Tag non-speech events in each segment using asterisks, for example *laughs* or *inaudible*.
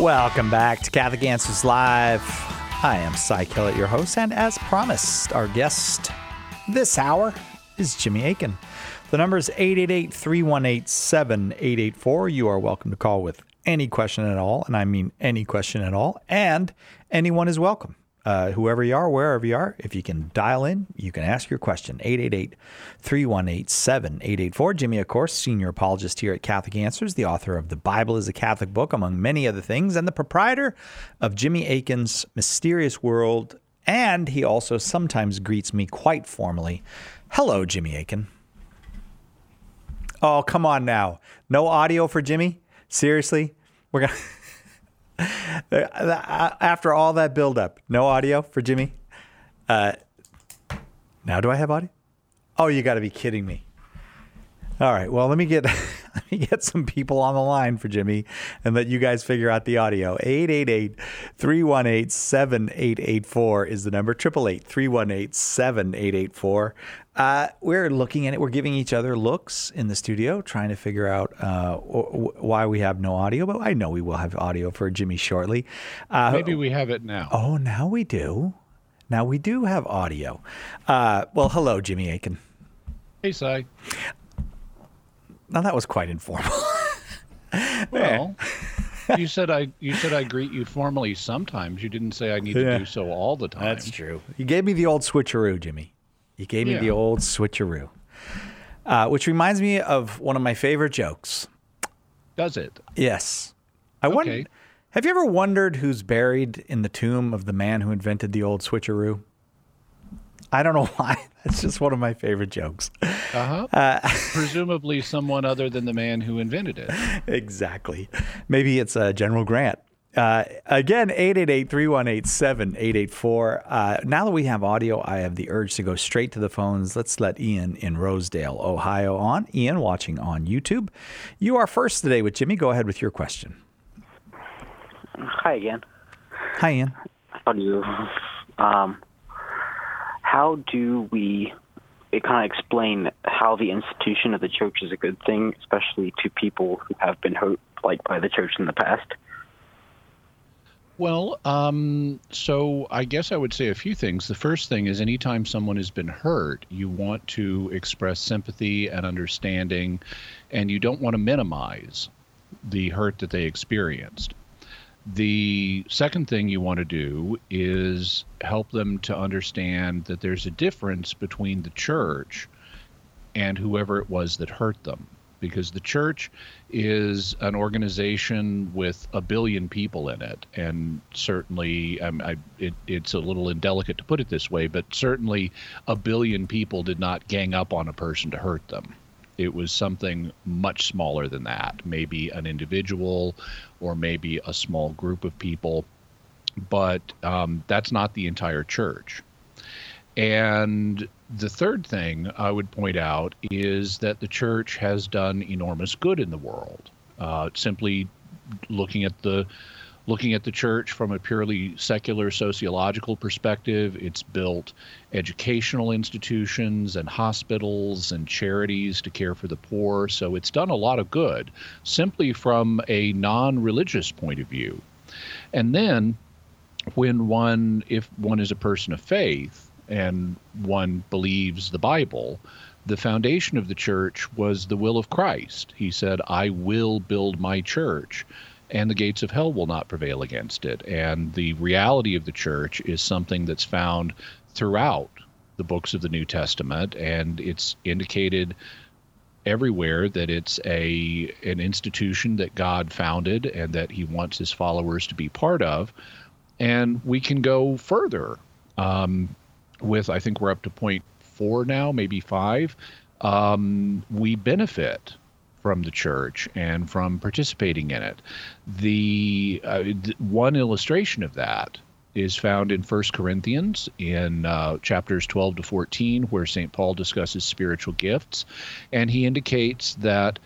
Welcome back to Catholic Answers Live. I am Cy your host, and as promised, our guest this hour is Jimmy Akin. The number is 888 318 7884. You are welcome to call with any question at all, and I mean any question at all, and anyone is welcome. Uh, whoever you are, wherever you are, if you can dial in, you can ask your question. 888 318 7884. Jimmy, of course, senior apologist here at Catholic Answers, the author of The Bible is a Catholic Book, among many other things, and the proprietor of Jimmy Akin's Mysterious World. And he also sometimes greets me quite formally. Hello, Jimmy Akin. Oh, come on now. No audio for Jimmy? Seriously? We're going *laughs* to. *laughs* After all that buildup, no audio for Jimmy. Uh, now, do I have audio? Oh, you got to be kidding me! All right, well, let me get *laughs* *laughs* get some people on the line for Jimmy and let you guys figure out the audio. 888-318-7884 is the number. 888-318-7884. Uh, we're looking at it. We're giving each other looks in the studio, trying to figure out uh, why we have no audio. But I know we will have audio for Jimmy shortly. Uh, Maybe we have it now. Oh, now we do. Now we do have audio. Uh, well, hello, Jimmy Akin. Hey, Cy. Now that was quite informal. *laughs* well, you said I you said I greet you formally sometimes. You didn't say I need to do so all the time. That's true. You gave me the old switcheroo, Jimmy. You gave me yeah. the old switcheroo. Uh, which reminds me of one of my favorite jokes. Does it? Yes. I okay. wonder have you ever wondered who's buried in the tomb of the man who invented the old switcheroo? I don't know *laughs* why. That's just one of my favorite jokes. Uh-huh. Uh, Presumably someone other than the man who invented it. *laughs* Exactly. Maybe it's uh, General Grant. Uh, again, 888-318-7884. Uh, now that we have audio, I have the urge to go straight to the phones. Let's let Ian in Rosedale, Ohio on. Ian, watching on YouTube. You are first today with Jimmy. Go ahead with your question. Hi again. Hi, Ian. How do you? Um, how do we kind of explain how the institution of the church is a good thing, especially to people who have been hurt like by the church in the past? Well, um, so I guess I would say a few things. The first thing is anytime someone has been hurt, you want to express sympathy and understanding, and you don't want to minimize the hurt that they experienced. The second thing you want to do is help them to understand that there's a difference between the church and whoever it was that hurt them. Because the church is an organization with a billion people in it, and certainly, um, I, it, it's a little indelicate to put it this way, but certainly a billion people did not gang up on a person to hurt them. It was something much smaller than that, maybe an individual or maybe a small group of people, but um, that's not the entire church. And the third thing I would point out is that the church has done enormous good in the world. Uh, simply looking at the looking at the church from a purely secular sociological perspective, it's built educational institutions and hospitals and charities to care for the poor. So it's done a lot of good simply from a non religious point of view. And then when one, if one is a person of faith and one believes the Bible, the foundation of the church was the will of Christ. He said, I will build my church and the gates of hell will not prevail against it. And the reality of the church is something that's found throughout the books of the New Testament, and it's indicated everywhere that it's a an institution that God founded and that He wants His followers to be part of. And we can go further um, with I think we're up to point four now, maybe five. Um, we benefit from the church and from participating in it. The uh, one illustration of that is found in 1 Corinthians in uh, chapters 12 to 14, where St. Paul discusses spiritual gifts. And he indicates that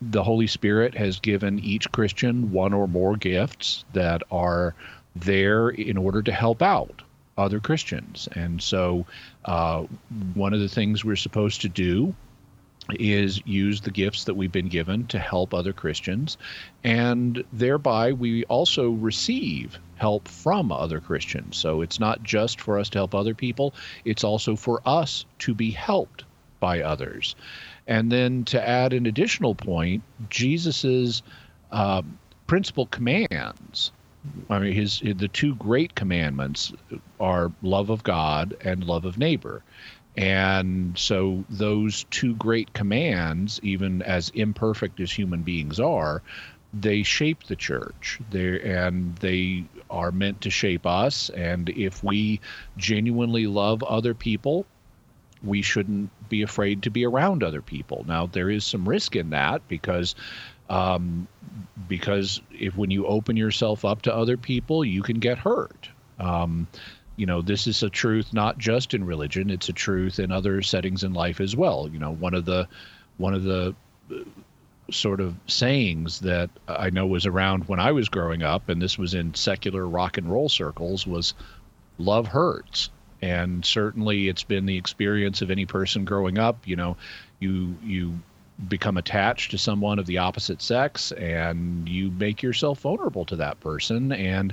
the Holy Spirit has given each Christian one or more gifts that are there in order to help out other Christians. And so, uh, one of the things we're supposed to do is use the gifts that we've been given to help other Christians, and thereby we also receive help from other Christians. So it's not just for us to help other people, it's also for us to be helped by others. And then to add an additional point, Jesus's uh, principal commands. I mean, his the two great commandments are love of God and love of neighbor. And so those two great commands, even as imperfect as human beings are, they shape the church. And they are meant to shape us. And if we genuinely love other people, we shouldn't be afraid to be around other people. Now there is some risk in that because um, because if when you open yourself up to other people, you can get hurt. Um, you know this is a truth not just in religion it's a truth in other settings in life as well. You know one of the one of the uh, sort of sayings that i know was around when i was growing up and this was in secular rock and roll circles was love hurts. And certainly it's been the experience of any person growing up you know you you become attached to someone of the opposite sex and you make yourself vulnerable to that person and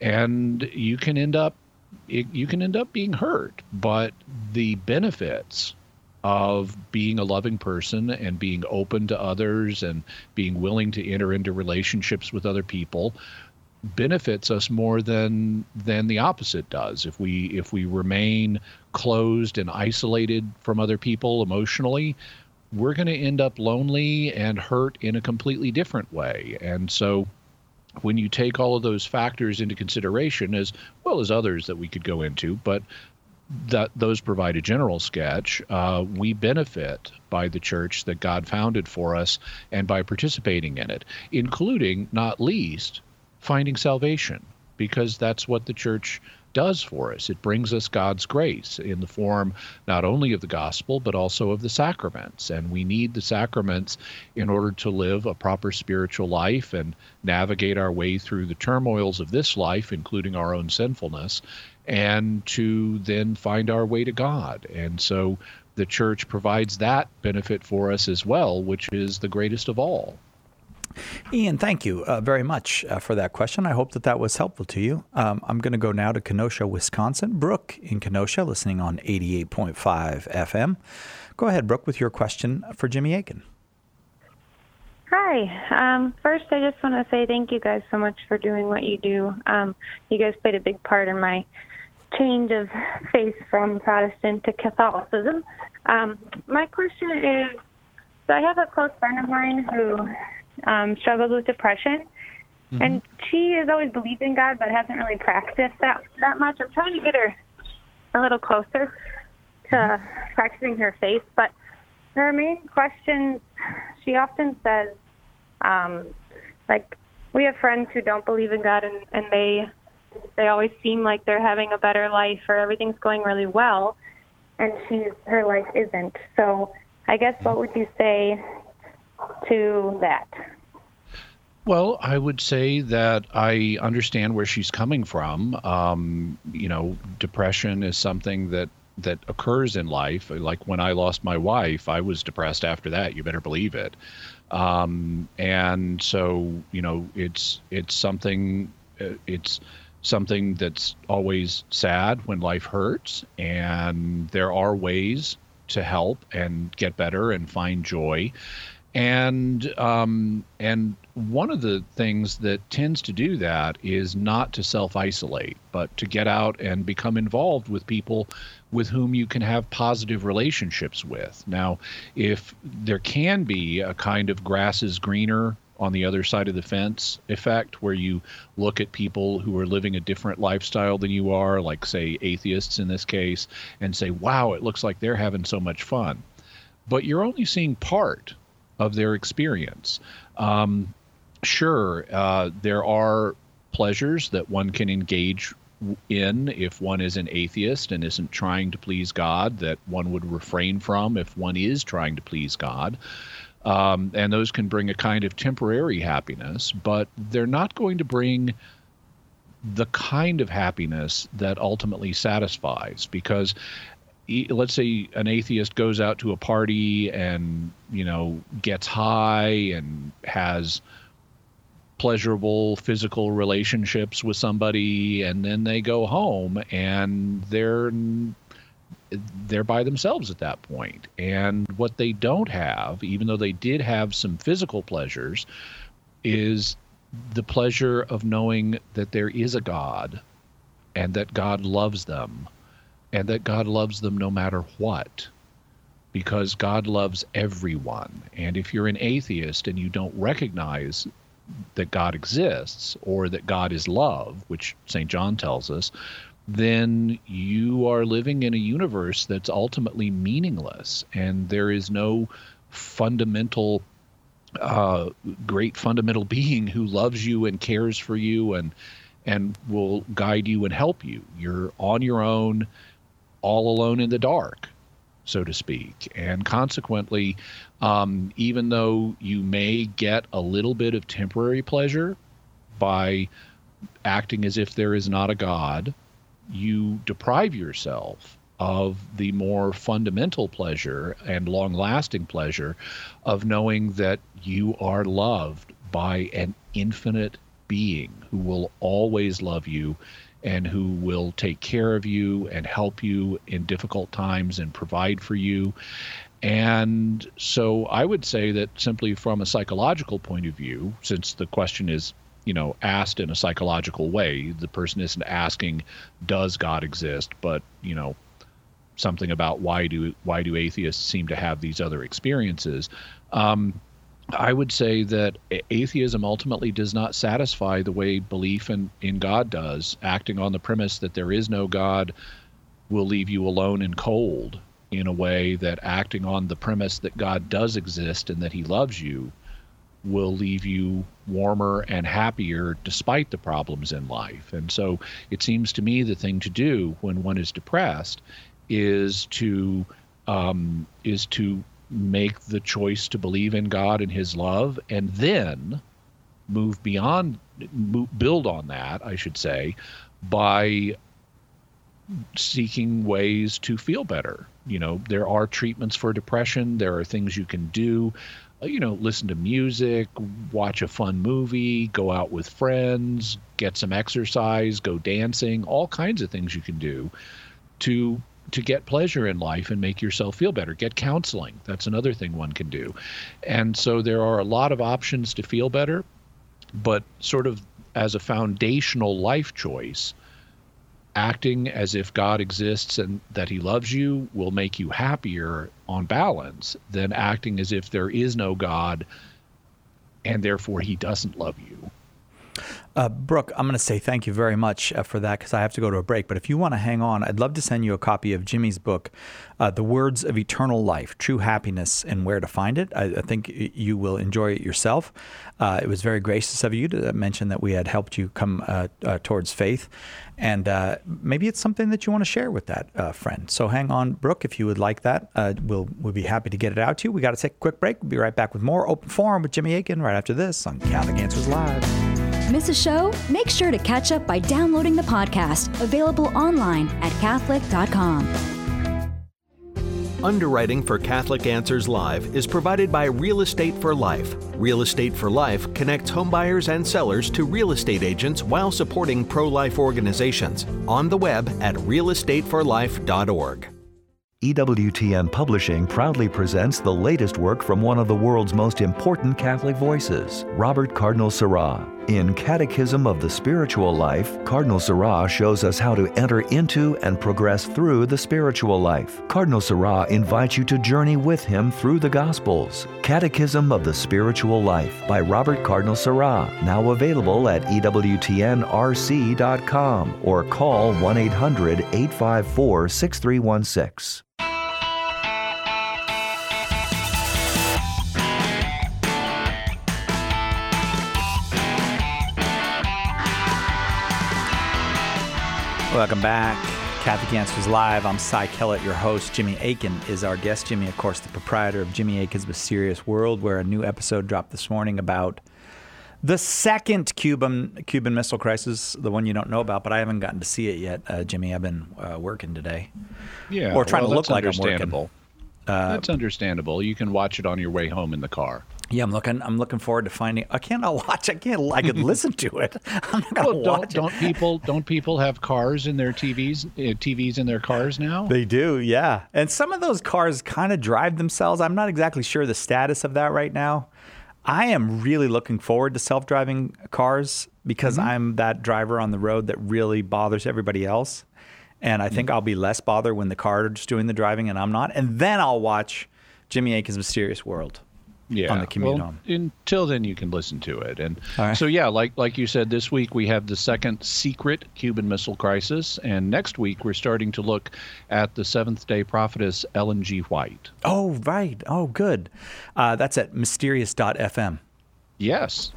and you can end up it, you can end up being hurt, but the benefits of being a loving person and being open to others and being willing to enter into relationships with other people benefits us more than than the opposite does. If we if we remain closed and isolated from other people emotionally we're going to end up lonely and hurt in a completely different way. And so when you take all of those factors into consideration, as well as others that we could go into, but that those provide a general sketch, uh, we benefit by the church that God founded for us and by participating in it, including, not least, finding salvation, because that's what the church does for us. It brings us God's grace in the form not only of the gospel, but also of the sacraments. And we need the sacraments in order to live a proper spiritual life and navigate our way through the turmoils of this life, including our own sinfulness, and to then find our way to God. And so the church provides that benefit for us as well, which is the greatest of all. Ian, thank you uh, very much uh, for that question. I hope that that was helpful to you. Um, I'm going to go now to Kenosha, Wisconsin. Brooke in Kenosha, listening on 88.5 FM. Go ahead, Brooke, with your question for Jimmy Akin. Hi. Um, first, I just want to say thank you guys so much for doing what you do. Um, you guys played a big part in my change of faith from Protestant to Catholicism. Um, my question is so I have a close friend of mine who um, struggles with depression. Mm-hmm. And she has always believed in God, but hasn't really practiced that that much. I'm trying to get her a little closer to mm-hmm. practicing her faith. But her main question, she often says, um, like, we have friends who don't believe in God, and, and they they always seem like they're having a better life or everything's going really well, and she's her life isn't. So, I guess what would you say to that? Well, I would say that I understand where she's coming from. Um, you know, depression is something that that occurs in life. Like when I lost my wife, I was depressed after that. You better believe it. Um, and so, you know, it's it's something uh, it's something that's always sad when life hurts, and there are ways to help and get better and find joy and um, and one of the things that tends to do that is not to self isolate, but to get out and become involved with people with whom you can have positive relationships with. Now, if there can be a kind of grass is greener on the other side of the fence effect where you look at people who are living a different lifestyle than you are, like, say, atheists in this case, and say, wow, it looks like they're having so much fun. But you're only seeing part of their experience. Um, sure, uh, there are pleasures that one can engage in if one is an atheist and isn't trying to please God, that one would refrain from if one is trying to please God. Um, and those can bring a kind of temporary happiness, but they're not going to bring the kind of happiness that ultimately satisfies because let's say an atheist goes out to a party and you know gets high and has pleasurable physical relationships with somebody and then they go home and they're they're by themselves at that point. And what they don't have even though they did have some physical pleasures is the pleasure of knowing that there is a god and that God loves them and that God loves them no matter what because God loves everyone. And if you're an atheist and you don't recognize that God exists or that God is love, which St. John tells us, then you are living in a universe that's ultimately meaningless and there is no fundamental uh, great fundamental *laughs* being who loves you and cares for you and and will guide you and help you. You're on your own, all alone in the dark, so to speak. And consequently, um, even though you may get a little bit of temporary pleasure by acting as if there is not a God, you deprive yourself of the more fundamental pleasure and long lasting pleasure of knowing that you are loved by an infinite being who will always love you and who will take care of you and help you in difficult times and provide for you. And so I would say that simply from a psychological point of view, since the question is, you know, asked in a psychological way, the person isn't asking, does God exist? But, you know, something about why do why do atheists seem to have these other experiences? Um, I would say that atheism ultimately does not satisfy the way belief in, in God does, acting on the premise that there is no God will leave you alone and cold in a way that acting on the premise that God does exist and that he loves you will leave you warmer and happier despite the problems in life. And so it seems to me the thing to do when one is depressed is to um, is to make the choice to believe in God and His love, and then move beyond, build on that, I should say, by seeking ways to feel better. You know, there are treatments for depression, there are things you can do. Uh, you know, listen to music, watch a fun movie, go out with friends, get some exercise, go dancing, all kinds of things you can do to to get pleasure in life and make yourself feel better. Get counseling. That's another thing one can do. And so there are a lot of options to feel better, but sort of as a foundational life choice, acting as if God exists and that he loves you will make you happier on balance than acting as if there is no God and therefore he doesn't love you. Uh, Brooke, I'm going to say thank you very much uh, for that because I have to go to a break. But if you want to hang on, I'd love to send you a copy of Jimmy's book, uh, The Words of Eternal Life True Happiness and Where to Find It. I, I think you will enjoy it yourself. Uh, it was very gracious of you to mention that we had helped you come uh, uh, towards faith. And maybe it's something that you want to share with that friend. So hang on, Brooke, if you would like that. we'll, we'll be happy to get it out to you. We got to take a quick break. We'll be right back with more Open Forum with Jimmy Akin right after this on Catholic Answers Live. Miss a show? Make sure to catch up by downloading the podcast, available online at Catholic.com. Underwriting for Catholic Answers Live is provided by Real Estate for Life. Real Estate for Life connects homebuyers and sellers to real estate agents while supporting pro life organizations. On the web at realestateforlife.org. EWTN Publishing proudly presents the latest work from one of the world's most important Catholic voices, Robert Cardinal Sarah. In Catechism of the Spiritual Life, Cardinal Sarah shows us how to enter into and progress through the spiritual life. Cardinal Sarah invites you to journey with him through the Gospels. Catechism of the Spiritual Life by Robert Cardinal Sarah, now available at EWTNRC.com or call 1 800 854 6316. Welcome back. Catholic Answers Live. I'm Cy Kellett, your host. Jimmy Akin is our guest. Jimmy, of course, the proprietor of Jimmy Akin's Mysterious World, where a new episode dropped this morning about The second Cuban Cuban Missile Crisis, the one you don't know about, but I haven't gotten to see it yet, uh, Jimmy. I've been uh, working today. Yeah, Or trying well, to look like I'm working. understandable. that's understandable. You can watch it on your way home in the car. Yeah, I'm looking. I'm looking forward to finding. I can't watch. I can't. I could *laughs* listen to it. *laughs* I'm not gonna Well, don't watch don't it. people don't people have cars in their TVs uh, TVs in their cars now? They do, yeah. And some of those cars kind of drive themselves. I'm not exactly sure the status of that right now. I am really looking forward to self-driving cars because I'm that driver on the road that really bothers everybody else. And I think I'll be less bothered when the car is doing the driving and I'm not. And then I'll watch Jimmy Akin's Mysterious World. Yeah. on the commute well, home. Until then, you can listen to it. And right. so, yeah, like like you said, this week we have the second secret Cuban Missile Crisis, and next week we're starting to look at the Seventh Day Prophetess Ellen G. White. Oh, right. Oh, good. Uh, that's at mysterious.fm. Yes,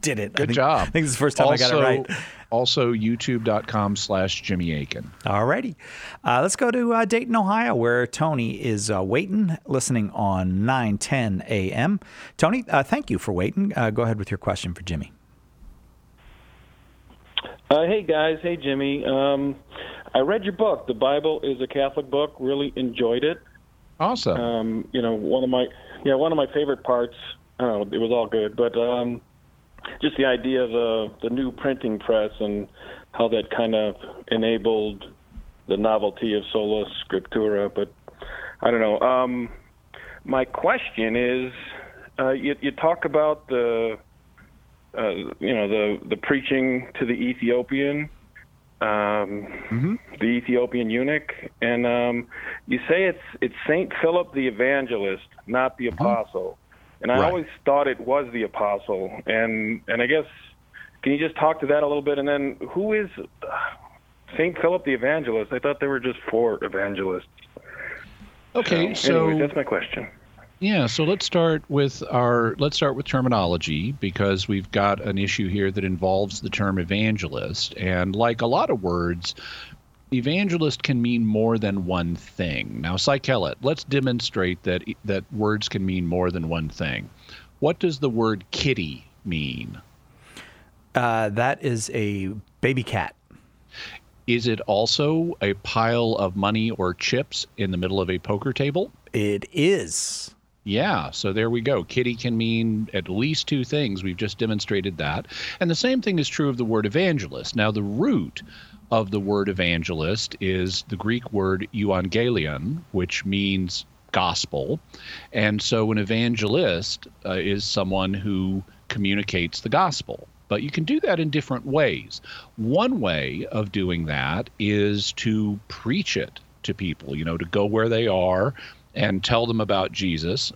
Did it. I good think- job. I think this is the first time I got it right. Also, YouTube.com/slash Jimmy Akin. Alrighty. Uh, let's go to uh, Dayton, Ohio, where Tony is uh, waiting, listening on 910 a.m. Tony, uh, thank you for waiting. Uh, go ahead with your question for Jimmy. Uh, hey guys, hey Jimmy. Um, I read your book. The Bible is a Catholic book. Really enjoyed it. Awesome. Um, you know, one of my yeah one of my favorite parts. I don't know, it was all good, but um, just the idea of the the new printing press and how that kind of enabled the novelty of sola scriptura. But I don't know. Um, my question is, uh, you, you talk about the uh, you know the the preaching to the Ethiopian, um, the Ethiopian eunuch, and um, you say it's it's Saint Philip the Evangelist, not the apostle. And I Right. always thought it was the apostle, and and I guess can you just talk to that a little bit? And then who is uh, Saint Philip the Evangelist? I thought there were just four evangelists. okay, So, so anyways, that's my question. Yeah, so let's start with our let's start with terminology because we've got an issue here that involves the term evangelist and like a lot of words evangelist can mean more than one thing. Now, Cy Kellett, let's demonstrate that that words can mean more than one thing. What does the word kitty mean? Uh, that is a baby cat. Is it also a pile of money or chips in the middle of a poker table? It is. Yeah, so there we go. Kitty can mean at least two things. We've just demonstrated that. And the same thing is true of the word evangelist. Now, the root of the word evangelist is the Greek word euangelion, which means gospel. And so an evangelist uh, is someone who communicates the gospel. But you can do that in different ways. One way of doing that is to preach it to people, you know, to go where they are and tell them about Jesus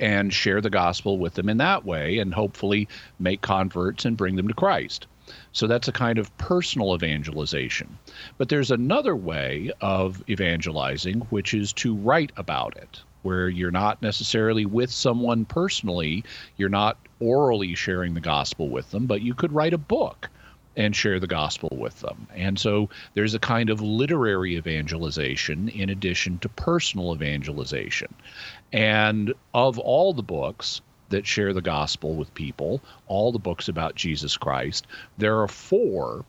and share the gospel with them in that way and hopefully make converts and bring them to Christ. So that's a kind of personal evangelization. But there's another way of evangelizing, which is to write about it, where you're not necessarily with someone personally, you're not orally sharing the gospel with them, but you could write a book and share the gospel with them. And so there's a kind of literary evangelization in addition to personal evangelization. And of all the books that share the gospel with people, all the books about Jesus Christ, there are four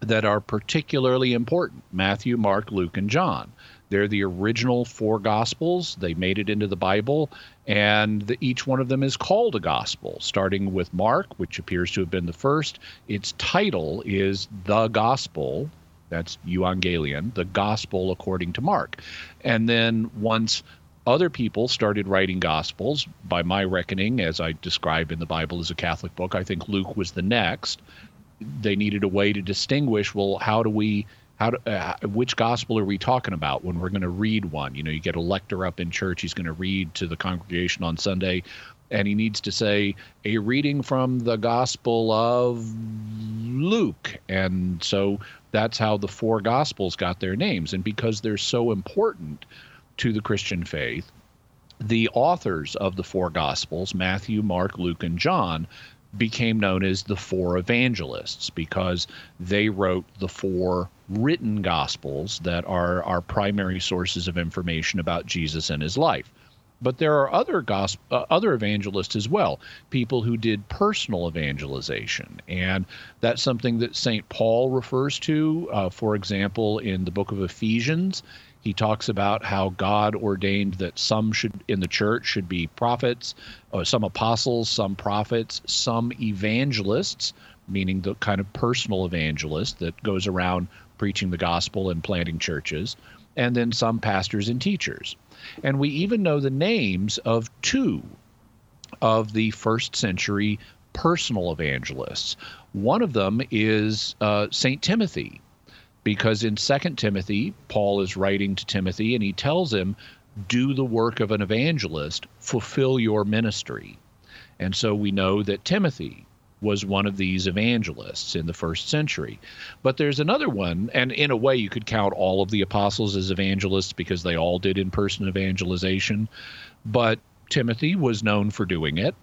that are particularly important Matthew, Mark, Luke, and John. They're the original four gospels. They made it into the Bible, and the, each one of them is called a gospel, starting with Mark, which appears to have been the first. Its title is The Gospel. That's euangelion, the gospel according to Mark. And then once other people started writing gospels, by my reckoning, as I describe in the Bible as a Catholic book, I think Luke was the next. They needed a way to distinguish. Well, how do we? How do, uh, which gospel are we talking about when we're going to read one? You know, you get a lector up in church. He's going to read to the congregation on Sunday, and he needs to say a reading from the Gospel of Luke. And so that's how the four Gospels got their names. And because they're so important to the Christian faith, the authors of the four Gospels, Matthew, Mark, Luke, and John, became known as the four evangelists because they wrote the four written Gospels that are our primary sources of information about Jesus and his life. but there are other gospel, uh, other evangelists as well, people who did personal evangelization, and that's something that Saint Paul refers to. Uh, for example, in the book of Ephesians, he talks about how God ordained that some should in the church should be prophets, uh, some apostles, some prophets, some evangelists, meaning the kind of personal evangelist that goes around preaching the gospel and planting churches, and then some pastors and teachers. And we even know the names of two of the first century personal evangelists. One of them is uh, St. Timothy, because in 2 Timothy, Paul is writing to Timothy and he tells him, Do the work of an evangelist, fulfill your ministry. And so we know that Timothy was one of these evangelists in the first century. But there's another one, and in a way, you could count all of the apostles as evangelists because they all did in person evangelization. But Timothy was known for doing it,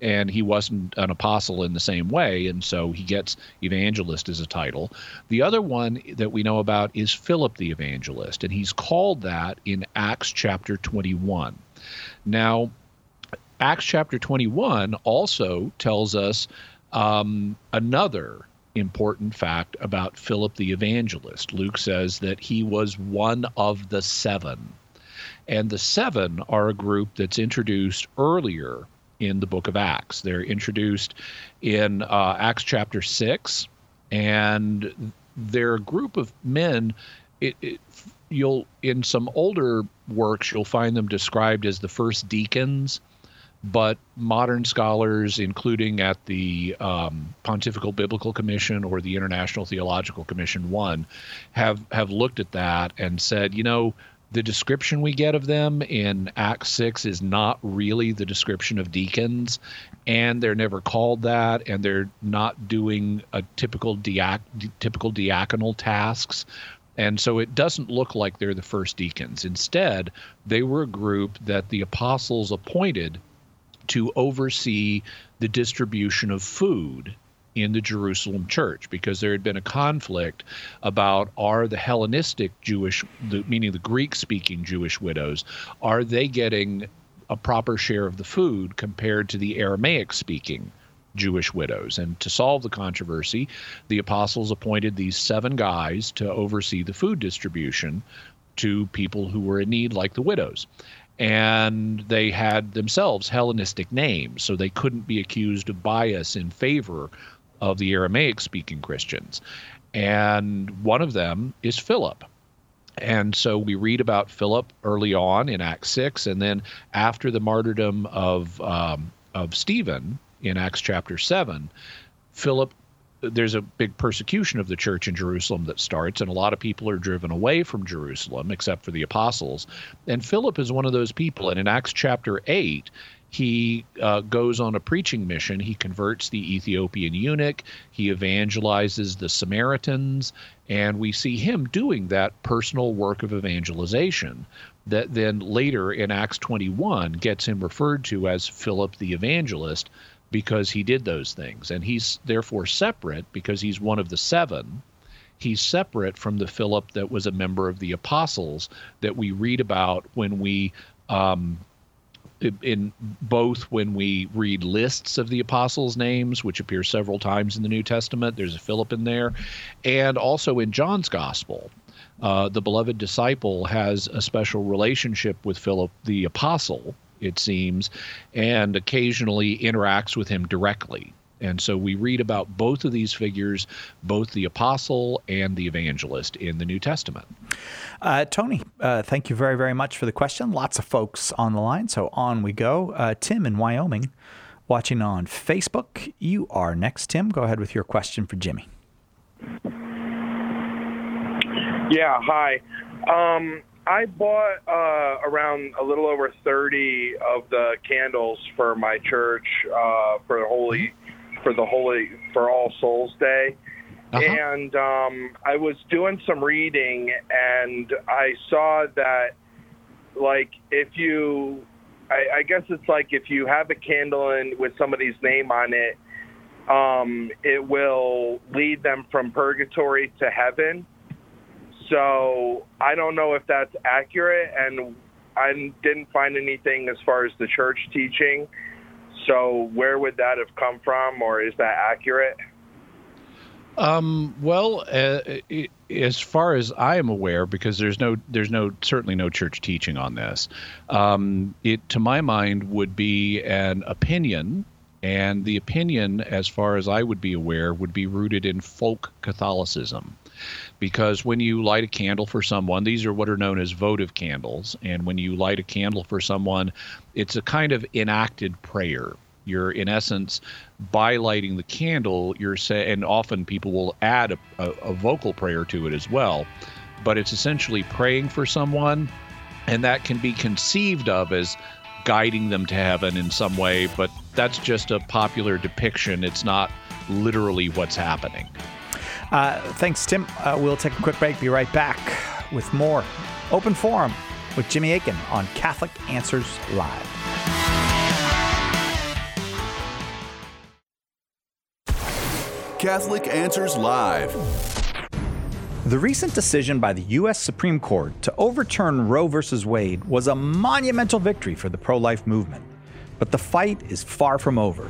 and he wasn't an apostle in the same way, and so he gets evangelist as a title. The other one that we know about is Philip the evangelist, and he's called that in Acts chapter 21. Now, Acts chapter 21 also tells us um, another important fact about Philip the evangelist. Luke says that he was one of the seven. And the seven are a group that's introduced earlier in the book of Acts. They're introduced in uh, Acts chapter 6, and they're a group of men. It, it, you'll in some older works you'll find them described as the first deacons but modern scholars, including at the um, Pontifical Biblical Commission or the International Theological Commission, one, have have looked at that and said, you know, the description we get of them in Acts six is not really the description of deacons, and they're never called that, and they're not doing a typical diac- typical diaconal tasks. And so it doesn't look like they're the first deacons. Instead, they were a group that the apostles appointed to oversee the distribution of food in the Jerusalem church because there had been a conflict about are the Hellenistic Jewish, the, meaning the Greek speaking Jewish widows, are they getting a proper share of the food compared to the Aramaic speaking Jewish widows? And to solve the controversy, the apostles appointed these seven guys to oversee the food distribution to people who were in need, like the widows and they had themselves Hellenistic names, so they couldn't be accused of bias in favor of the Aramaic speaking Christians. And one of them is Philip. And so we read about Philip early on in Acts 6, and then after the martyrdom of, um, of Stephen in Acts chapter 7, Philip there's a big persecution of the church in Jerusalem that starts, and a lot of people are driven away from Jerusalem, except for the apostles. And Philip is one of those people. And in Acts chapter 8, he uh, goes on a preaching mission. He converts the Ethiopian eunuch, he evangelizes the Samaritans, and we see him doing that personal work of evangelization that then later in Acts 21 gets him referred to as Philip the evangelist because he did those things. And he's therefore separate because he's one of the seven. He's separate from the Philip that was a member of the apostles that we read about when we, um, in both when we read lists of the apostles' names, which appear several times in the New Testament, there's a Philip in there, and also in John's Gospel. Uh, the beloved disciple has a special relationship with Philip the apostle, it seems, and occasionally interacts with him directly. And so we read about both of these figures, both the apostle and the evangelist in the New Testament. Uh, Tony, uh, thank you very, very much for the question. Lots of folks on the line, so on we go. Uh, Tim in Wyoming, watching on Facebook. You are next, Tim. Go ahead with your question for Jimmy. Yeah, hi. Um, I bought uh, around a little over 30 of the candles for my church uh, for the holy for the holy for All Souls Day. Uh-huh. And um, I was doing some reading, and I saw that, like, if you, I, I guess it's like if you have a candle in with somebody's name on it, um, it will lead them from purgatory to heaven. So I don't know if that's accurate, and I didn't find anything as far as the church teaching. So where would that have come from, or is that accurate? Um, well, uh, it, as far as I am aware, because there's no, there's no, certainly no church teaching on this. Um, it, to my mind, would be an opinion, and the opinion, as far as I would be aware, would be rooted in folk Catholicism. Because when you light a candle for someone, these are what are known as votive candles, and when you light a candle for someone, it's a kind of enacted prayer. You're in essence by lighting the candle you're saying and often people will add a, a, a, vocal prayer to it as well. But it's essentially praying for someone and that can be conceived of as guiding them to heaven in some way but that's just a popular depiction. It's not literally what's happening uh, thanks tim uh, we'll take a quick break be right back with more open forum with jimmy akin on catholic answers live Catholic Answers Live. The recent decision by the U.S. Supreme Court to overturn Roe v. Wade was a monumental victory for the pro life movement. But the fight is far from over.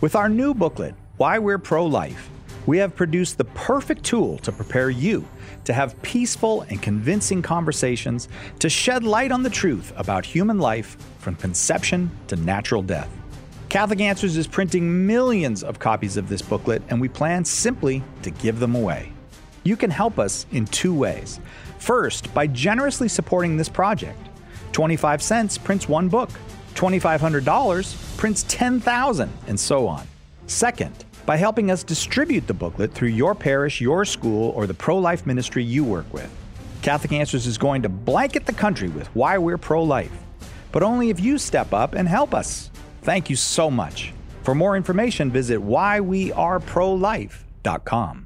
With our new booklet, Why We're Pro Life, we have produced the perfect tool to prepare you to have peaceful and convincing conversations to shed light on the truth about human life from conception to natural death. Catholic Answers is printing millions of copies of this booklet, and we plan simply to give them away. You can help us in two ways. First, by generously supporting this project. 25 cents prints one book, $2,500 prints 10,000, and so on. Second, by helping us distribute the booklet through your parish, your school, or the pro life ministry you work with. Catholic Answers is going to blanket the country with why we're pro life, but only if you step up and help us. Thank you so much. For more information, visit whyweareprolife.com.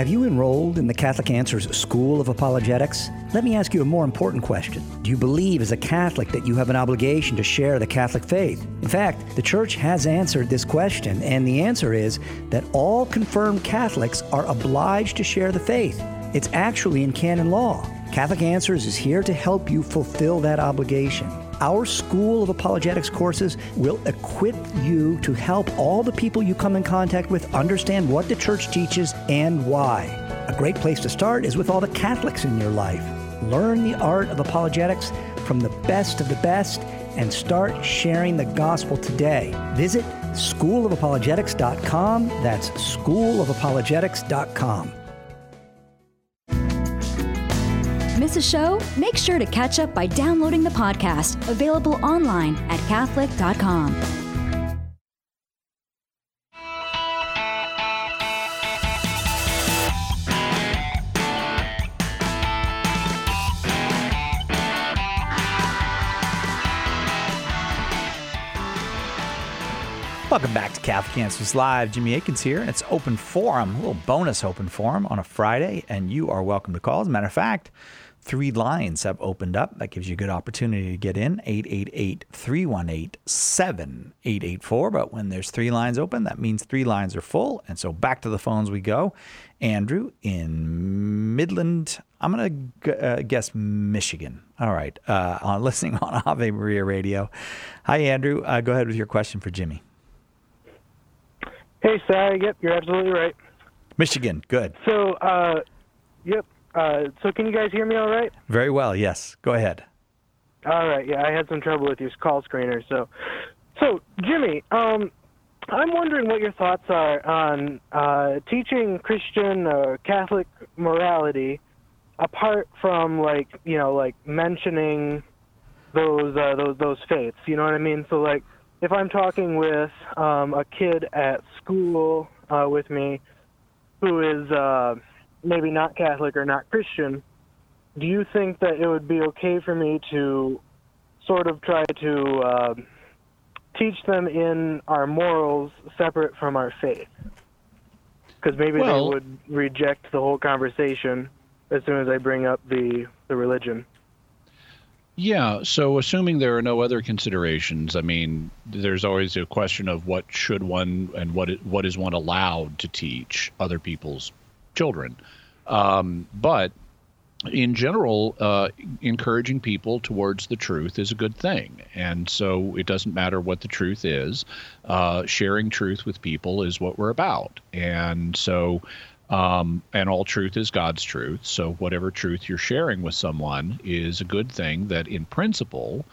Have you enrolled in the Catholic Answers School of Apologetics? Let me ask you a more important question. Do you believe as a Catholic that you have an obligation to share the Catholic faith? In fact, the Church has answered this question, and the answer is that all confirmed Catholics are obliged to share the faith. It's actually in canon law. Catholic Answers is here to help you fulfill that obligation. Our School of Apologetics courses will equip you to help all the people you come in contact with understand what the church teaches and why. A great place to start is with all the Catholics in your life. Learn the art of apologetics from the best of the best and start sharing the gospel today. Visit schoolofapologetics.com. That's schoolofapologetics.com. Miss a show? Make sure to catch up by downloading the podcast, available online at Catholic.com. Welcome back to Catholic Answers Live. Jimmy Akins here, and it's open forum, a little bonus open forum on a Friday, and you are welcome to call. As a matter of fact, Three lines have opened up. That gives you a good opportunity to get in 888 318 7884. But when there's three lines open, that means three lines are full. And so back to the phones we go. Andrew in Midland, I'm going to uh, guess Michigan. All right. Uh, on *laughs* listening on Ave Maria Radio. Hi, Andrew. Uh, go ahead with your question for Jimmy. Hey, Sal. Yep, you're absolutely right. Michigan. Good. So, uh, yep. Uh, so can you guys hear me all right? Very well. Yes. Go ahead. All right. Yeah, I had some trouble with your call screener. So, so Jimmy, um, I'm wondering what your thoughts are on uh, teaching Christian or Catholic morality, apart from like you know like mentioning those uh, those those faiths. You know what I mean? So like if I'm talking with um, a kid at school uh, with me who is uh, maybe not Catholic or not Christian, do you think that it would be okay for me to sort of try to uh, teach them in our morals separate from our faith? Because maybe well, they would reject the whole conversation as soon as I bring up the, the religion. Yeah, so assuming there are no other considerations, I mean, there's always a question of what should one and what what is one allowed to teach other people's children. Um, but in general, uh, encouraging people towards the truth is a good thing. And so it doesn't matter what the truth is. Uh, sharing truth with people is what we're about. And so, um, and all truth is God's truth. So whatever truth you're sharing with someone is a good thing that, in principle,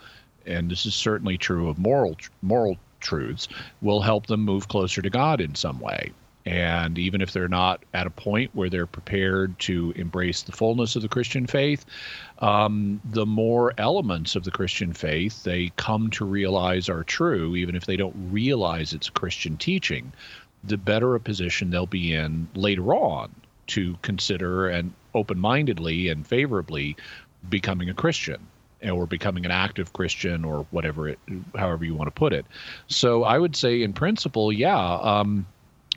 and this is certainly true of moral moral truths, will help them move closer to God in some way. And even if they're not at a point where they're prepared to embrace the fullness of the Christian faith, um, the more elements of the Christian faith they come to realize are true, even if they don't realize it's Christian teaching, the better a position they'll be in later on to consider and open mindedly and favorably becoming a Christian or becoming an active Christian or whatever it, however you want to put it. So I would say, in principle, yeah. Um,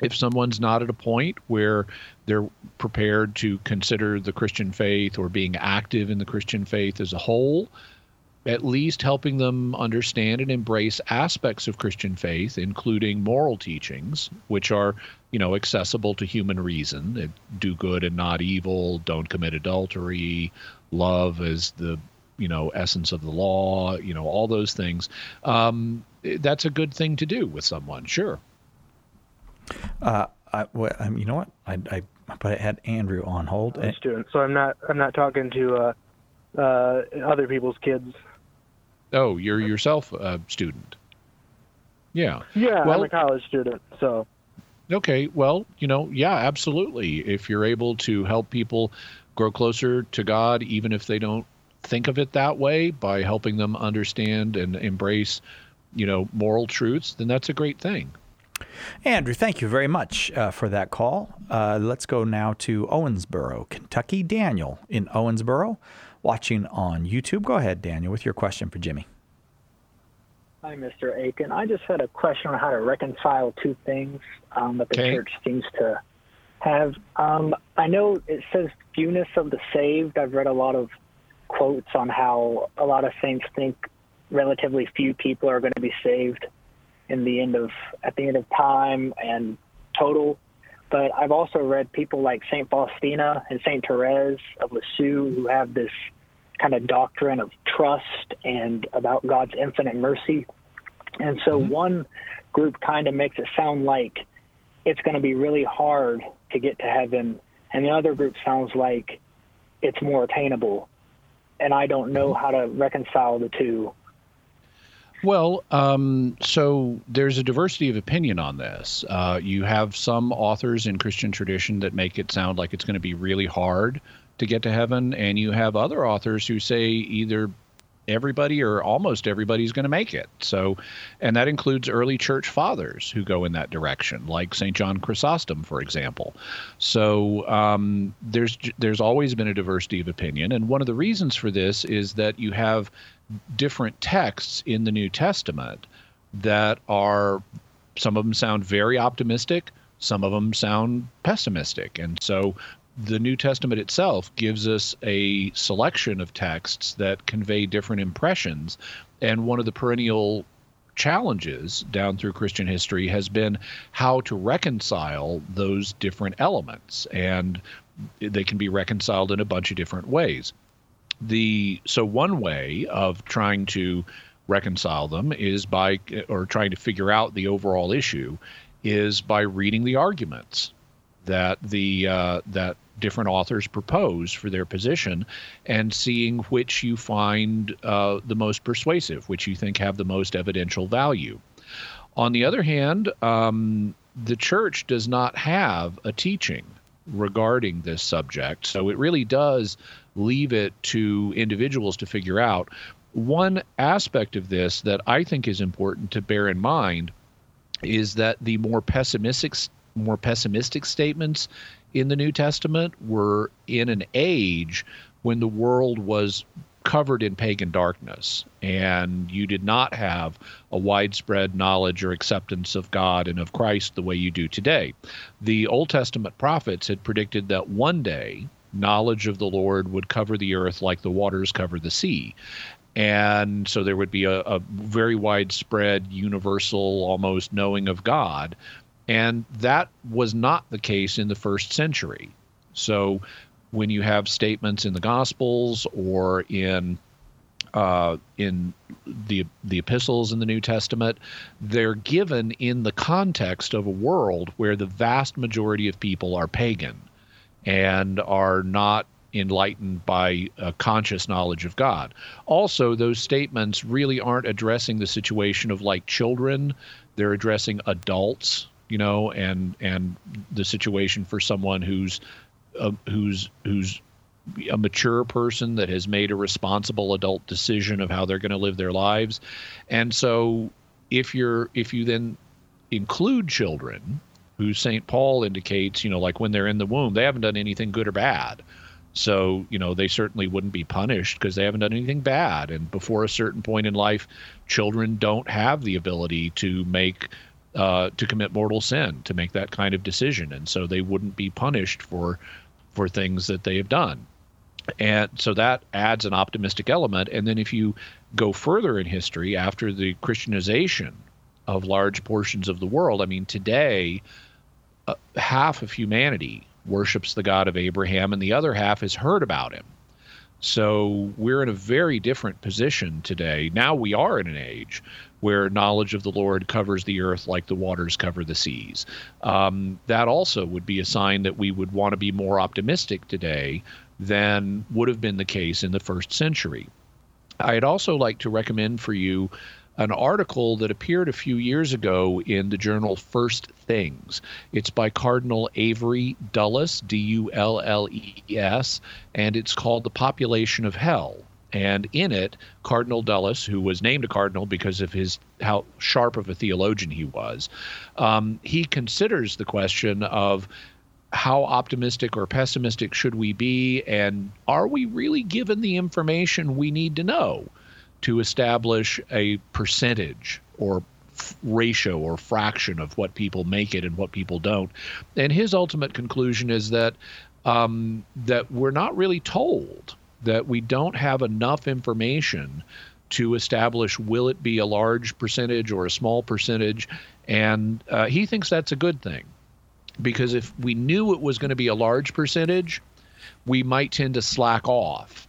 if someone's not at a point where they're prepared to consider the Christian faith or being active in the Christian faith as a whole, at least helping them understand and embrace aspects of Christian faith, including moral teachings, which are, you know, accessible to human reason. Do good and not evil, don't commit adultery, love is the, you know, essence of the law, you know, all those things. Um, that's a good thing to do with someone, sure. Uh, I, well, um, you know what? I, I, but I had Andrew on hold. I'm a student, so I'm not. I'm not talking to uh, uh, other people's kids. Oh, you're yourself a student. Yeah. Yeah, well, I'm a college student, so. Okay, well, you know, yeah, absolutely. If you're able to help people grow closer to God, even if they don't think of it that way, by helping them understand and embrace, you know, moral truths, then that's a great thing. Andrew, thank you very much uh, for that call. Uh, let's go now to Owensboro, Kentucky. Daniel in Owensboro, watching on YouTube. Go ahead, Daniel, with your question for Jimmy. Hi, Mr. Akin. I just had a question on how to reconcile two things um, that the okay. church seems to have. Um, I know it says fewness of the saved. I've read a lot of quotes on how a lot of saints think relatively few people are going to be saved in the end of at the end of time and total. But I've also read people like Saint Faustina and Saint Therese of Lisieux who have this kind of doctrine of trust and about God's infinite mercy. And so mm-hmm. one group kind of makes it sound like it's going to be really hard to get to heaven, and the other group sounds like it's more attainable. And I don't know how to reconcile the two. Well, um, so there's a diversity of opinion on this. Uh, you have some authors in Christian tradition that make it sound like it's going to be really hard to get to heaven, and you have other authors who say either everybody or almost everybody's going to make it. So, and that includes early church fathers who go in that direction, like St. John Chrysostom, for example. So, um, there's there's always been a diversity of opinion, and one of the reasons for this is that you have different texts in the New Testament that are some of them sound very optimistic, some of them sound pessimistic. And so the New Testament itself gives us a selection of texts that convey different impressions. And one of the perennial challenges down through Christian history has been how to reconcile those different elements. And they can be reconciled in a bunch of different ways the so one way of trying to reconcile them is by or trying to figure out the overall issue is by reading the arguments that the uh, that different authors propose for their position and seeing which you find uh, the most persuasive, which you think have the most evidential value. On the other hand, um, the church does not have a teaching regarding this subject, so it really does leave it to individuals to figure out. One aspect of this that I think is important to bear in mind is that the more pessimistic more pessimistic statements in the New Testament were in an age when the world was covered in pagan darkness and you did not have a widespread knowledge or acceptance of God and of Christ the way you do today. The Old Testament prophets had predicted that one day knowledge of the Lord would cover the earth like the waters cover the sea. And so there would be a, a very widespread, universal, almost knowing of God. And that was not the case in the first century. So when you have statements in the Gospels or in uh, in the the epistles in the New Testament, they're given in the context of a world where the vast majority of people are pagan and are not enlightened by a conscious knowledge of God. Also, those statements really aren't addressing the situation of like children; they're addressing adults, you know, and and the situation for someone who's uh, who's who's a mature person that has made a responsible adult decision of how they're going to live their lives. And so if you're if you then include children who St. Paul indicates, you know, like when they're in the womb, they haven't done anything good or bad. So, you know, they certainly wouldn't be punished because they haven't done anything bad. And before a certain point in life, children don't have the ability to make uh, to commit mortal sin, to make that kind of decision, and so they wouldn't be punished for for things that they have done. And so that adds an optimistic element. And then if you go further in history, after the Christianization of large portions of the world, I mean, today, uh, half of humanity worships the God of Abraham, and the other half has heard about him. So we're in a very different position today. Now we are in an age where knowledge of the Lord covers the earth like the waters cover the seas. Um, that also would be a sign that we would want to be more optimistic today than would have been the case in the first century. I'd also like to recommend for you an article that appeared a few years ago in the journal First Things. It's by Cardinal Avery Dulles, D U L L E S, and it's called The Population of Hell. And in it, Cardinal Dulles, who was named a cardinal because of his how sharp of a theologian he was, um, he considers the question of how optimistic or pessimistic should we be, and are we really given the information we need to know to establish a percentage or ratio or fraction of what people make it and what people don't? And his ultimate conclusion is that um, that we're not really told that we don't have enough information to establish will it be a large percentage or a small percentage, and uh, he thinks that's a good thing because if we knew it was going to be a large percentage, we might tend to slack off.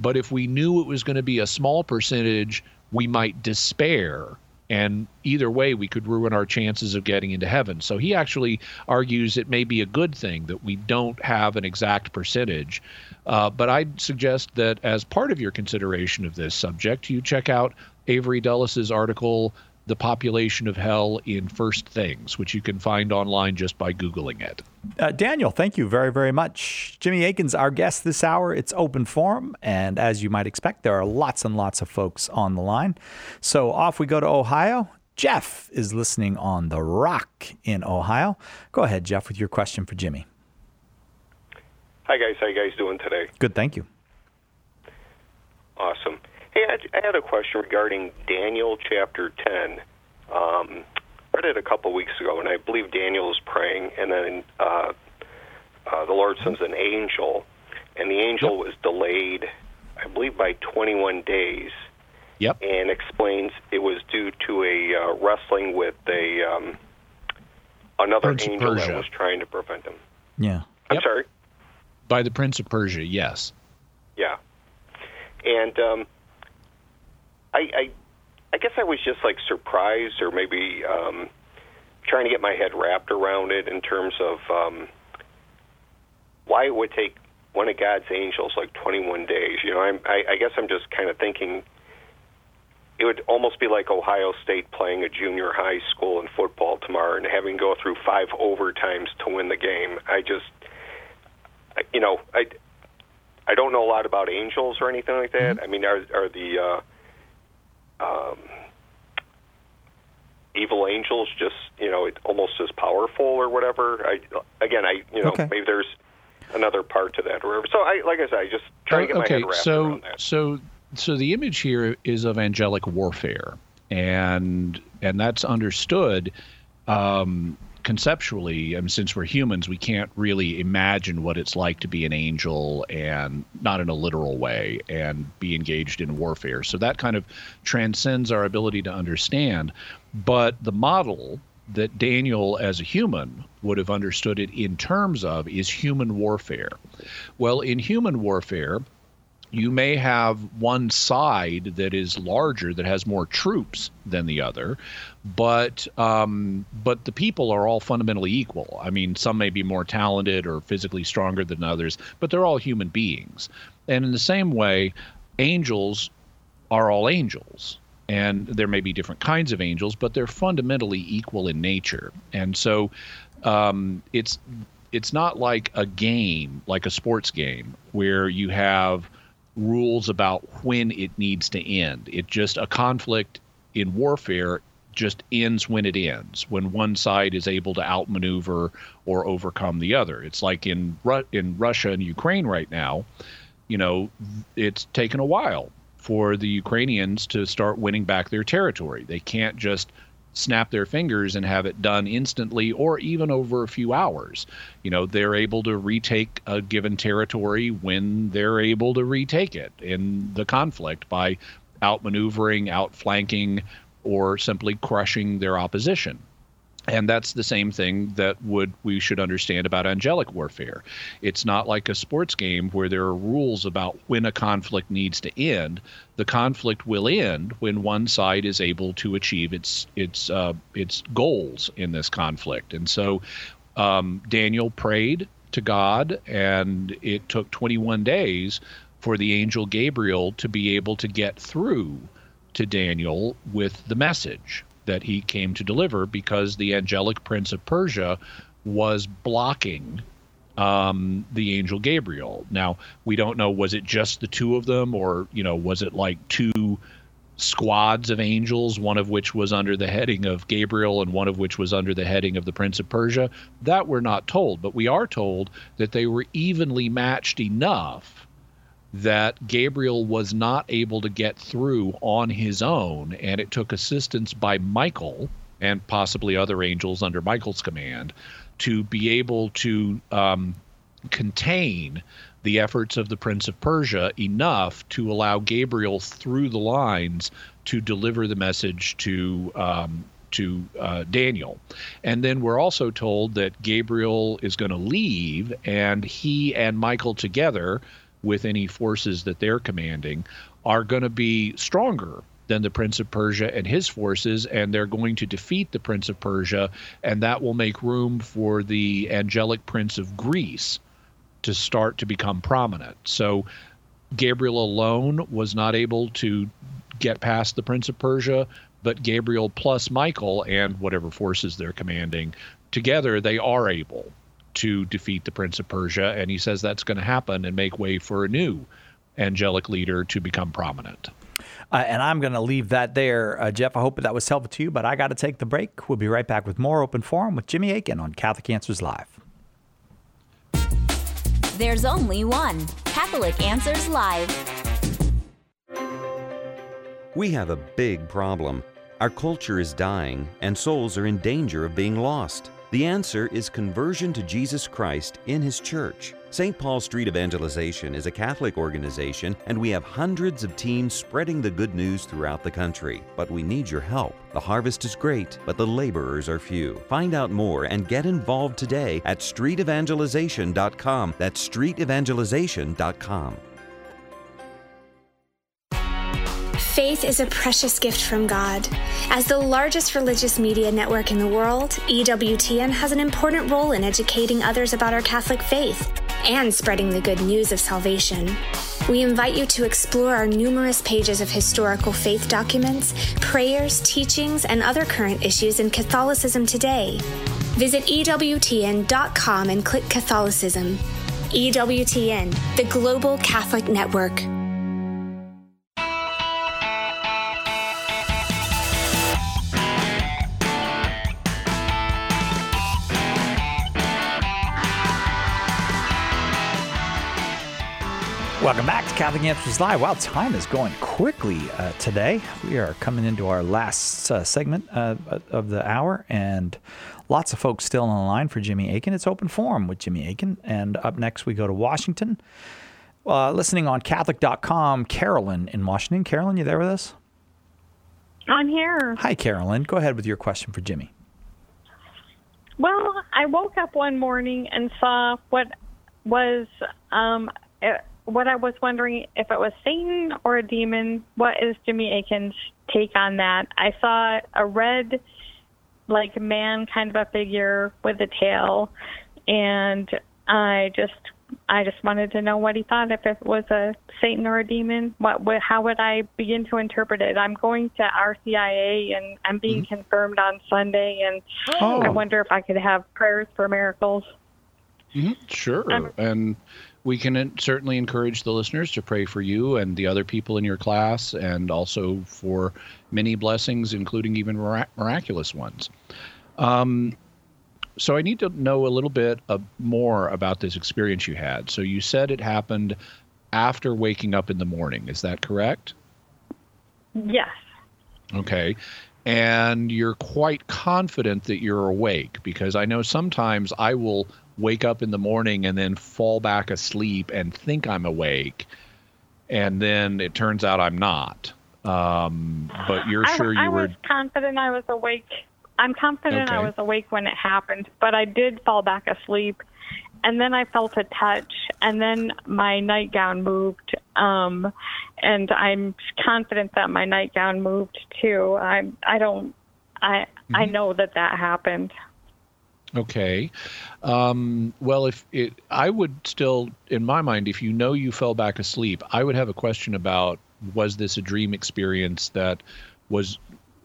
But if we knew it was going to be a small percentage, we might despair. And either way, we could ruin our chances of getting into heaven. So he actually argues it may be a good thing that we don't have an exact percentage. Uh, but I'd suggest that as part of your consideration of this subject, you check out Avery Dulles's article, the population of hell in First Things, which you can find online just by Googling it. Uh, Daniel, thank you very, very much. Jimmy Akin's our guest this hour. It's open forum, and as you might expect, there are lots and lots of folks on the line. So off we go to Ohio. Jeff is listening on The Rock in Ohio. Go ahead, Jeff, with your question for Jimmy. Hi, guys. How you guys doing today? Good, thank you. Awesome. Hey, I, had a question regarding Daniel chapter 10. Um, read it a couple weeks ago, and I believe Daniel is praying, and then uh, uh, the Lord sends an angel, and the angel yep. was delayed, I believe, by 21 days. Yep. And explains it was due to a uh, wrestling with a um, another Prince angel that was trying to prevent him. Yeah. I'm yep. sorry. By the Prince of Persia, yes. Yeah. And um, I, I, I guess I was just like surprised, or maybe um, trying to get my head wrapped around it in terms of um, why it would take one of God's angels like 21 days. You know, I'm, I, I guess I'm just kind of thinking it would almost be like Ohio State playing a junior high school in football tomorrow and having to go through five overtimes to win the game. I just, you know, I, I don't know a lot about angels or anything like that. Mm-hmm. I mean, are are the uh, um, evil angels just you know it almost as powerful or whatever. I again, I you know okay. maybe there's another part to that or whatever. So I like I said, I just try to get okay, my head wrapped so, around that. So so the image here is of angelic warfare, and and that's understood. Um, conceptually, I mean, since we're humans, we can't really imagine what it's like to be an angel and not in a literal way and be engaged in warfare. So that kind of transcends our ability to understand. But the model that Daniel, as a human, would have understood it in terms of is human warfare. Well, in human warfare, you may have one side that is larger that has more troops than the other but um, but the people are all fundamentally equal. I mean some may be more talented or physically stronger than others but they're all human beings. And in the same way angels are all angels and there may be different kinds of angels but they're fundamentally equal in nature. And so um, it's it's not like a game like a sports game where you have rules about when it needs to end. It just a conflict in warfare just ends when it ends, when one side is able to outmaneuver or overcome the other. It's like in Ru- in Russia and Ukraine right now, you know, it's taken a while for the Ukrainians to start winning back their territory. They can't just snap their fingers and have it done instantly or even over a few hours. You know, they're able to retake a given territory when they're able to retake it in the conflict by outmaneuvering, outflanking, or simply crushing their opposition and that's the same thing that would we should understand about angelic warfare. It's not like a sports game where there are rules about when a conflict needs to end. The conflict will end when one side is able to achieve its its uh, its goals in this conflict. And so um, daniel prayed to god and it took 21 days for the angel gabriel to be able to get through to daniel with the message that he came to deliver because the angelic prince of Persia was blocking um, the angel Gabriel. Now, we don't know was it just the two of them or, you know, was it like two squads of angels, one of which was under the heading of Gabriel and one of which was under the heading of the Prince of Persia? That we're not told, but we are told that they were evenly matched enough that Gabriel was not able to get through on his own, and it took assistance by Michael and possibly other angels under Michael's command to be able to um, contain the efforts of the Prince of Persia enough to allow Gabriel through the lines to deliver the message to um, to uh, Daniel. And then we're also told that Gabriel is going to leave, and he and Michael together with any forces that they're commanding are going to be stronger than the Prince of Persia and his forces, and they're going to defeat the Prince of Persia, and that will make room for the angelic Prince of Greece to start to become prominent. So Gabriel alone was not able to get past the Prince of Persia, but Gabriel plus Michael and whatever forces they're commanding together, they are able to defeat the Prince of Persia, and he says that's going to happen and make way for a new angelic leader to become prominent. Uh, and I'm going to leave that there, uh, Jeff. I hope that was helpful to you, but I got to take the break. We'll be right back with more Open Forum with Jimmy Akin on Catholic Answers Live. There's only one Catholic Answers Live. We have a big problem. Our culture is dying, and souls are in danger of being lost. The answer is conversion to Jesus Christ in His church. St. Paul Street Evangelization is a Catholic organization, and we have hundreds of teams spreading the good news throughout the country. But we need your help. The harvest is great, but the laborers are few. Find out more and get involved today at streetevangelization.com. That's streetevangelization.com. Faith is a precious gift from God. As the largest religious media network in the world, EWTN has an important role in educating others about our Catholic faith and spreading the good news of salvation. We invite you to explore our numerous pages of historical faith documents, prayers, teachings, and other current issues in Catholicism today. Visit EWTN.com and click Catholicism. EWTN, the Global Catholic Network. Welcome back to Catholic Answers Live. Wow, time is going quickly uh, today. We are coming into our last uh, segment uh, of the hour, and lots of folks still on the line for Jimmy Akin. It's open forum with Jimmy Akin. And up next, we go to Washington. Uh, listening on Catholic.com, Carolyn in Washington. Carolyn, you there with us? I'm here. Hi, Carolyn. Go ahead with your question for Jimmy. Well, I woke up one morning and saw what was um, what I was wondering if it was Satan or a demon. What is Jimmy Akin's take on that? I saw a red, like man kind of a figure with a tail, and I just I just wanted to know what he thought if it was a Satan or a demon. What, what how would I begin to interpret it? I'm going to RCIA and I'm being Mm-hmm. confirmed on Sunday, and Oh. I wonder if I could have prayers for miracles. Mhm, Sure. Um, and we can certainly encourage the listeners to pray for you and the other people in your class and also for many blessings, including even mirac- miraculous ones. Um, so I need to know a little bit uh, more about this experience you had. So you said it happened after waking up in the morning. Is that correct? Yes. Okay. And you're quite confident that you're awake because I know sometimes I will wake up in the morning and then fall back asleep and think I'm awake. And then it turns out I'm not. Um, but you're I, sure you I were. was confident I was awake. I'm confident I was awake when it happened, but I did fall back asleep. And then I felt a touch, and then my nightgown moved. Um, and I'm confident that my nightgown moved too. I I don't I I Mm-hmm. know that that happened. Okay. Um, well, if it, I would still, in my mind, if you know you fell back asleep, I would have a question about was this a dream experience that was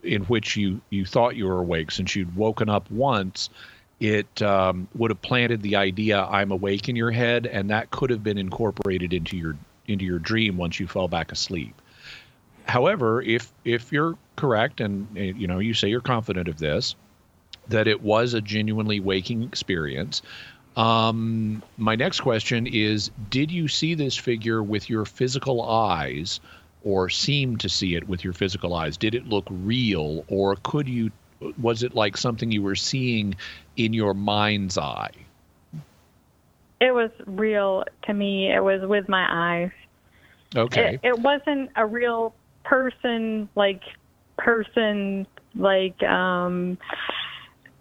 in which you you thought you were awake since you'd woken up once. It um, would have planted the idea I'm awake in your head, and that could have been incorporated into your into your dream once you fell back asleep. However, if if you're correct, and uh, you know you say you're confident of this, that it was a genuinely waking experience. Um, my next question is Did you see this figure with your physical eyes or seem to see it with your physical eyes? Did it look real or could you, was it like something you were seeing in your mind's eye? It was real to me. It was with my eyes. Okay. It, it wasn't a real person, like person, like um,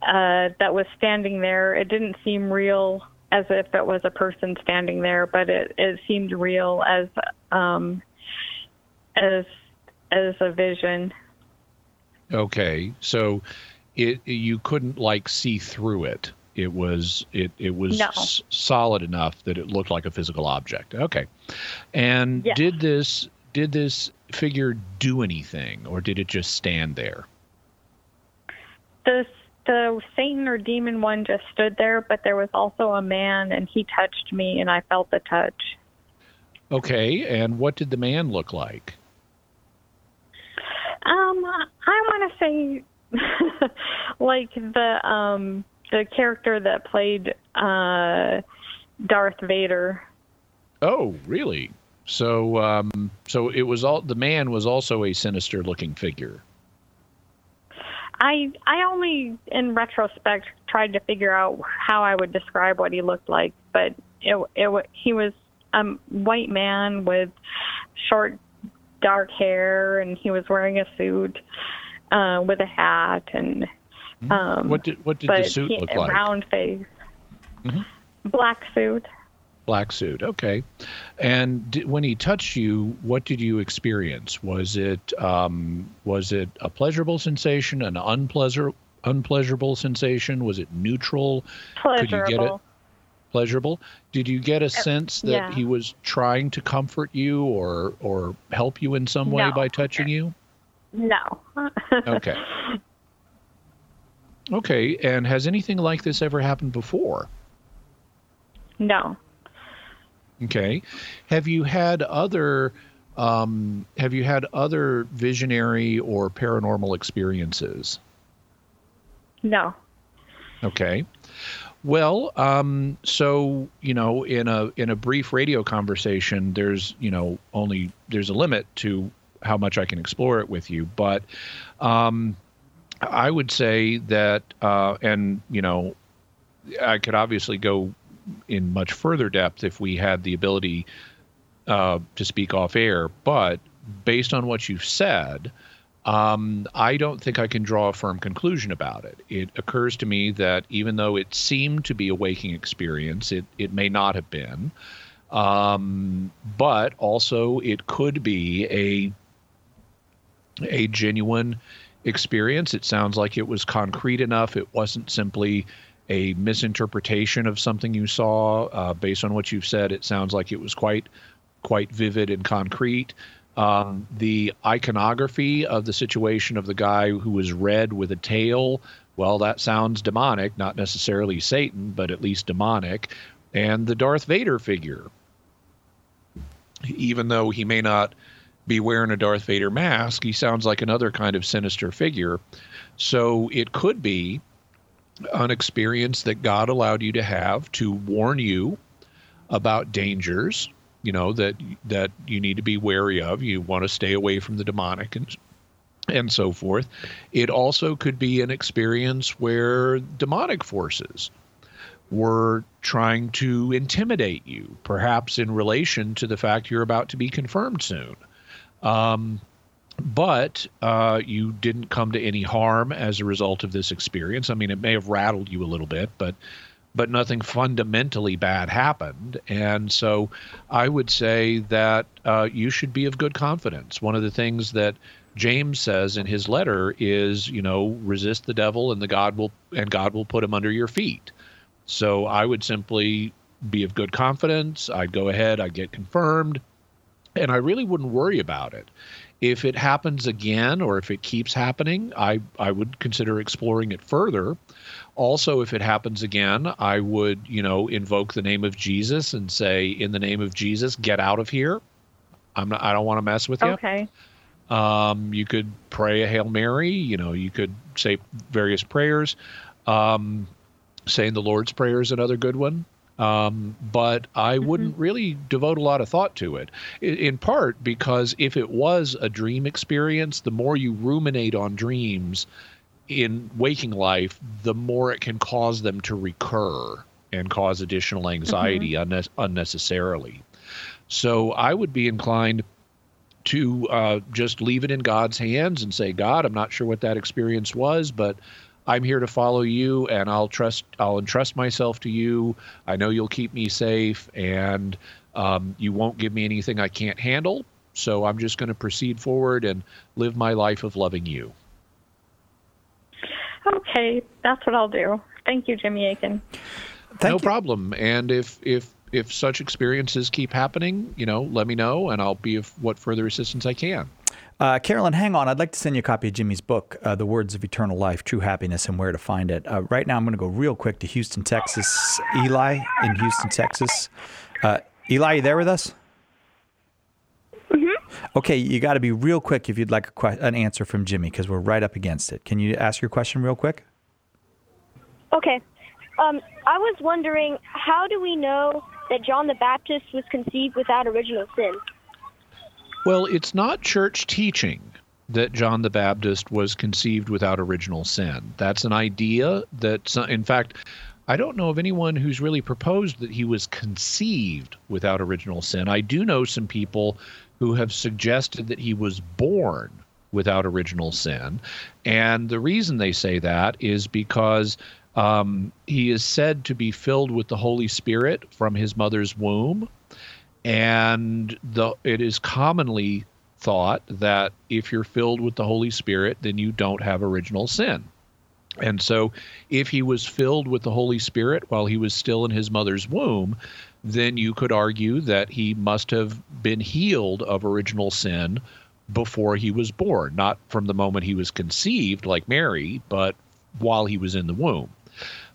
uh, that was standing there. It didn't seem real as if it was a person standing there, but it it seemed real as um, as as a vision. Okay. So it you couldn't like see through it. It was it it was No. s- solid enough that it looked like a physical object. Okay. And did this did this figure do anything or did it just stand there? The the Satan or demon one just stood there, but there was also a man, and he touched me, and I felt the touch. Okay. And what did the man look like? Um, I want to say, *laughs* like the um the character that played uh Darth Vader. Oh, really? So um so it was all the man was also a sinister looking figure. I I only in retrospect tried to figure out how I would describe what he looked like, but it it he was a white man with short dark hair, and he was wearing a suit uh, with a hat and um. what did what did the suit he, look a like? Round face, Mhm. black suit. Black suit. Okay. And when he touched you, what did you experience? Was it um, was it a pleasurable sensation, an unpleasant unpleasurable sensation? Was it neutral? pleasurable. Could you get it Pleasurable. pleasurable? Did you get a sense that yeah. he was trying to comfort you or or help you in some way No. by touching you? No. Okay. *laughs* Okay. And has anything like this ever happened before? no. Okay. Have you had other um, have you had other visionary or paranormal experiences? No. Okay. Well, um, so you know, in a in a brief radio conversation, there's you know only there's a limit to how much I can explore it with you, but um, I would say that, uh, and you know, I could obviously go in much further depth if we had the ability uh, to speak off air, but based on what you've said, Um, I don't think I can draw a firm conclusion about it. It occurs to me that even though it seemed to be a waking experience, it, it may not have been. Um, but also, it could be a a genuine experience. It sounds like it was concrete enough. It wasn't simply a misinterpretation of something you saw. Uh, based on what you've said, it sounds like it was quite quite vivid and concrete. Um, the iconography of the situation of the guy who was red with a tail, well, that sounds demonic, not necessarily Satan, but at least demonic. And the Darth Vader figure, even though he may not be wearing a Darth Vader mask, he sounds like another kind of sinister figure. So it could be an experience that God allowed you to have to warn you about dangers you know that that you need to be wary of. You want to stay away from the demonic and and so forth. It also could be an experience where demonic forces were trying to intimidate you, perhaps in relation to the fact you're about to be confirmed soon. Um, but uh, you didn't come to any harm as a result of this experience. I mean, it may have rattled you a little bit, but but nothing fundamentally bad happened. And so I would say that uh, you should be of good confidence. One of the things that James says in his letter is, you know, resist the devil and the God will and God will put him under your feet. So I would simply be of good confidence. I'd go ahead, I'd get confirmed, and I really wouldn't worry about it. If it happens again or if it keeps happening, I, I would consider exploring it further. Also, if it happens again, I would, you know, invoke the name of Jesus and say, "In the name of Jesus, get out of here." I'm not. I don't want to mess with you. Okay. Um, you could pray a Hail Mary. You know, you could say various prayers. Um, saying the Lord's Prayer is another good one. Um, but I wouldn't really devote a lot of thought to it. In, in part because if it was a dream experience, the more you ruminate on dreams, in waking life, the more it can cause them to recur and cause additional anxiety mm-hmm. unne- unnecessarily. So I would be inclined to uh, just leave it in God's hands and say, God, I'm not sure what that experience was, but I'm here to follow you, and I'll trust. I'll entrust myself to you. I know you'll keep me safe, and um, you won't give me anything I can't handle. So I'm just going to proceed forward and live my life of loving you. Okay, that's what I'll do. Thank you, Jimmy Akin. Thank no you. problem. And if if if such experiences keep happening, you know, let me know, and I'll be of what further assistance I can. Uh, Carolyn, hang on. I'd like to send you a copy of Jimmy's book, uh, The Words of Eternal Life True Happiness and Where to Find It. Uh, right now, I'm going to go real quick to Houston, Texas. Eli in Houston, Texas. Uh, Eli, are you there with us? Mm-hmm. Okay, you got to be real quick if you'd like a que- an answer from Jimmy because we're right up against it. Can you ask your question real quick? Okay. Um, I was wondering, how do we know that John the Baptist was conceived without original sin? Well, it's not church teaching that John the Baptist was conceived without original sin. That's an idea that, in fact, I don't know of anyone who's really proposed that he was conceived without original sin. I do know some people who have suggested that he was born without original sin. And the reason they say that is because um, he is said to be filled with the Holy Spirit from his mother's womb. And the, it is commonly thought that if you're filled with the Holy Spirit, then you don't have original sin. And so, if he was filled with the Holy Spirit while he was still in his mother's womb, then you could argue that he must have been healed of original sin before he was born, not from the moment he was conceived, like Mary, but while he was in the womb.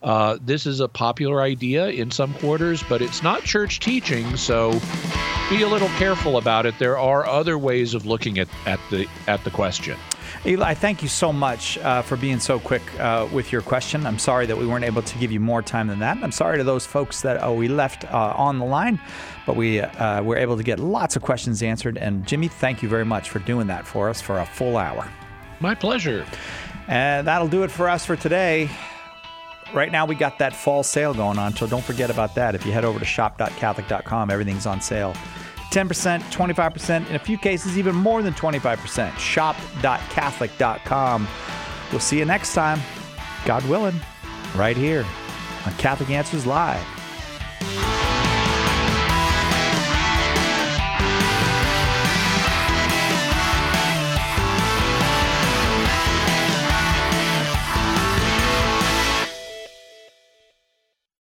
Uh, this is a popular idea in some quarters, but it's not church teaching, so be a little careful about it. There are other ways of looking at, at the at the question. Eli, thank you so much uh, for being so quick uh, with your question. I'm sorry that we weren't able to give you more time than that. I'm sorry to those folks that uh, we left uh, on the line, but we uh, were able to get lots of questions answered. And Jimmy, thank you very much for doing that for us for a full hour. My pleasure. And that'll do it for us for today. Right now, we got that fall sale going on, so don't forget about that. If you head over to shop.catholic.com, everything's on sale. 10%, 25%, in a few cases, even more than 25%. Shop.catholic.com. We'll see you next time, God willing, right here on Catholic Answers Live.